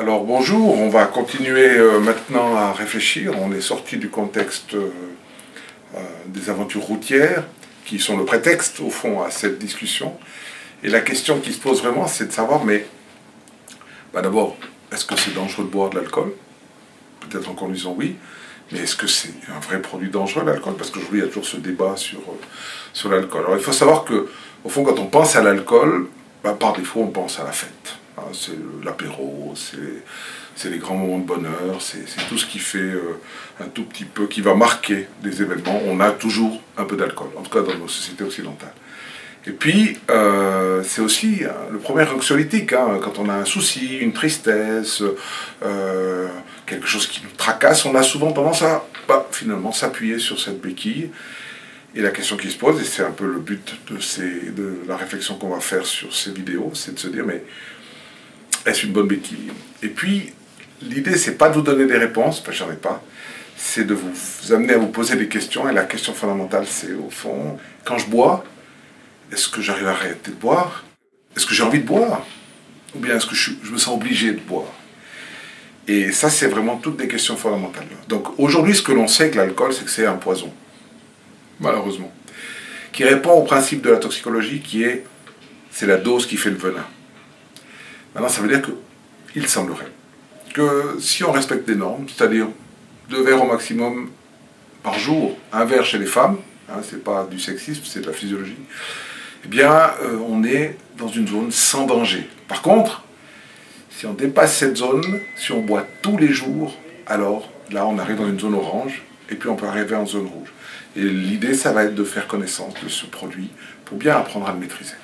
Alors bonjour, on va continuer euh, maintenant à réfléchir. On est sorti du contexte euh, euh, des aventures routières, qui sont le prétexte au fond à cette discussion. Et la question qui se pose vraiment, c'est de savoir, mais bah, d'abord, est-ce que c'est dangereux de boire de l'alcool? Peut-être en conduisant oui, mais est-ce que c'est un vrai produit dangereux l'alcool? Parce qu'aujourd'hui, il y a toujours ce débat sur, sur l'alcool. Alors il faut savoir que, au fond, quand on pense à l'alcool, bah, par défaut, on pense à la fête. C'est l'apéro, c'est les grands moments de bonheur, c'est tout ce qui fait euh, un tout petit peu, qui va marquer des événements. On a toujours un peu d'alcool, en tout cas dans nos sociétés occidentales. Et puis, euh, c'est aussi hein, le premier anxiolytique. Hein, quand on a un souci, une tristesse, euh, quelque chose qui nous tracasse, on a souvent tendance à bah, finalement s'appuyer sur cette béquille. Et la question qui se pose, et c'est un peu le but de, ces, de la réflexion qu'on va faire sur ces vidéos, c'est de se dire, mais est-ce une bonne béquille Et puis, l'idée, c'est pas de vous donner des réponses, parce que j'en ai pas, c'est de vous amener à vous poser des questions. Et la question fondamentale, c'est au fond, quand je bois, est-ce que j'arrive à arrêter de boire? Est-ce que j'ai envie de boire? Ou bien est-ce que je, me sens obligé de boire? Et ça, c'est vraiment toutes des questions fondamentales. Donc aujourd'hui, ce que l'on sait que l'alcool, c'est que c'est un poison, malheureusement, qui répond au principe de la toxicologie qui est c'est la dose qui fait le venin. Maintenant, ça veut dire qu'il semblerait que si on respecte des normes, c'est-à-dire deux verres au maximum par jour, un verre chez les femmes, hein, c'est pas du sexisme, c'est de la physiologie, eh bien, euh, on est dans une zone sans danger. Par contre, si on dépasse cette zone, si on boit tous les jours, alors là, on arrive dans une zone orange, et puis on peut arriver en zone rouge. Et l'idée, ça va être de faire connaissance de ce produit pour bien apprendre à le maîtriser.